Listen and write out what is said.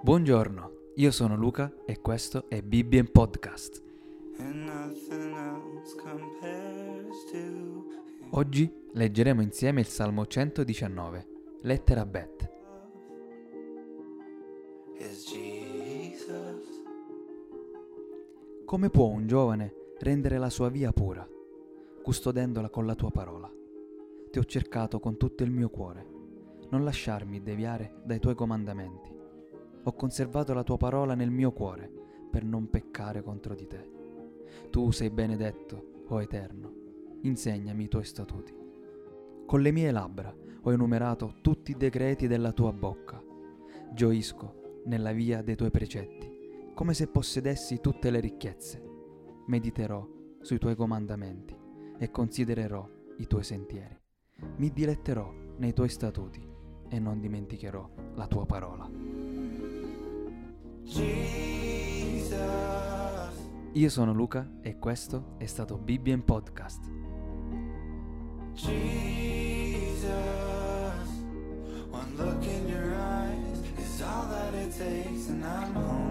Buongiorno, io sono Luca e questo è Bibbia in Podcast. Oggi leggeremo insieme il Salmo 119, lettera Bet. is Jesus. Come può un giovane rendere la sua via pura, custodendola con la tua parola? Ti ho cercato con tutto il mio cuore, non lasciarmi deviare dai tuoi comandamenti. Ho conservato la tua parola nel mio cuore per non peccare contro di te. Tu sei benedetto, o Eterno, insegnami i tuoi statuti. Con le mie labbra ho enumerato tutti i decreti della tua bocca. Gioisco nella via dei tuoi precetti, come se possedessi tutte le ricchezze. Mediterò sui tuoi comandamenti e considererò i tuoi sentieri. Mi diletterò nei tuoi statuti e non dimenticherò la tua parola. Jesus. Io sono Luca e questo è stato Bibbia in Podcast. Jesus. One look in your eyes is all that it takes, and I'm home.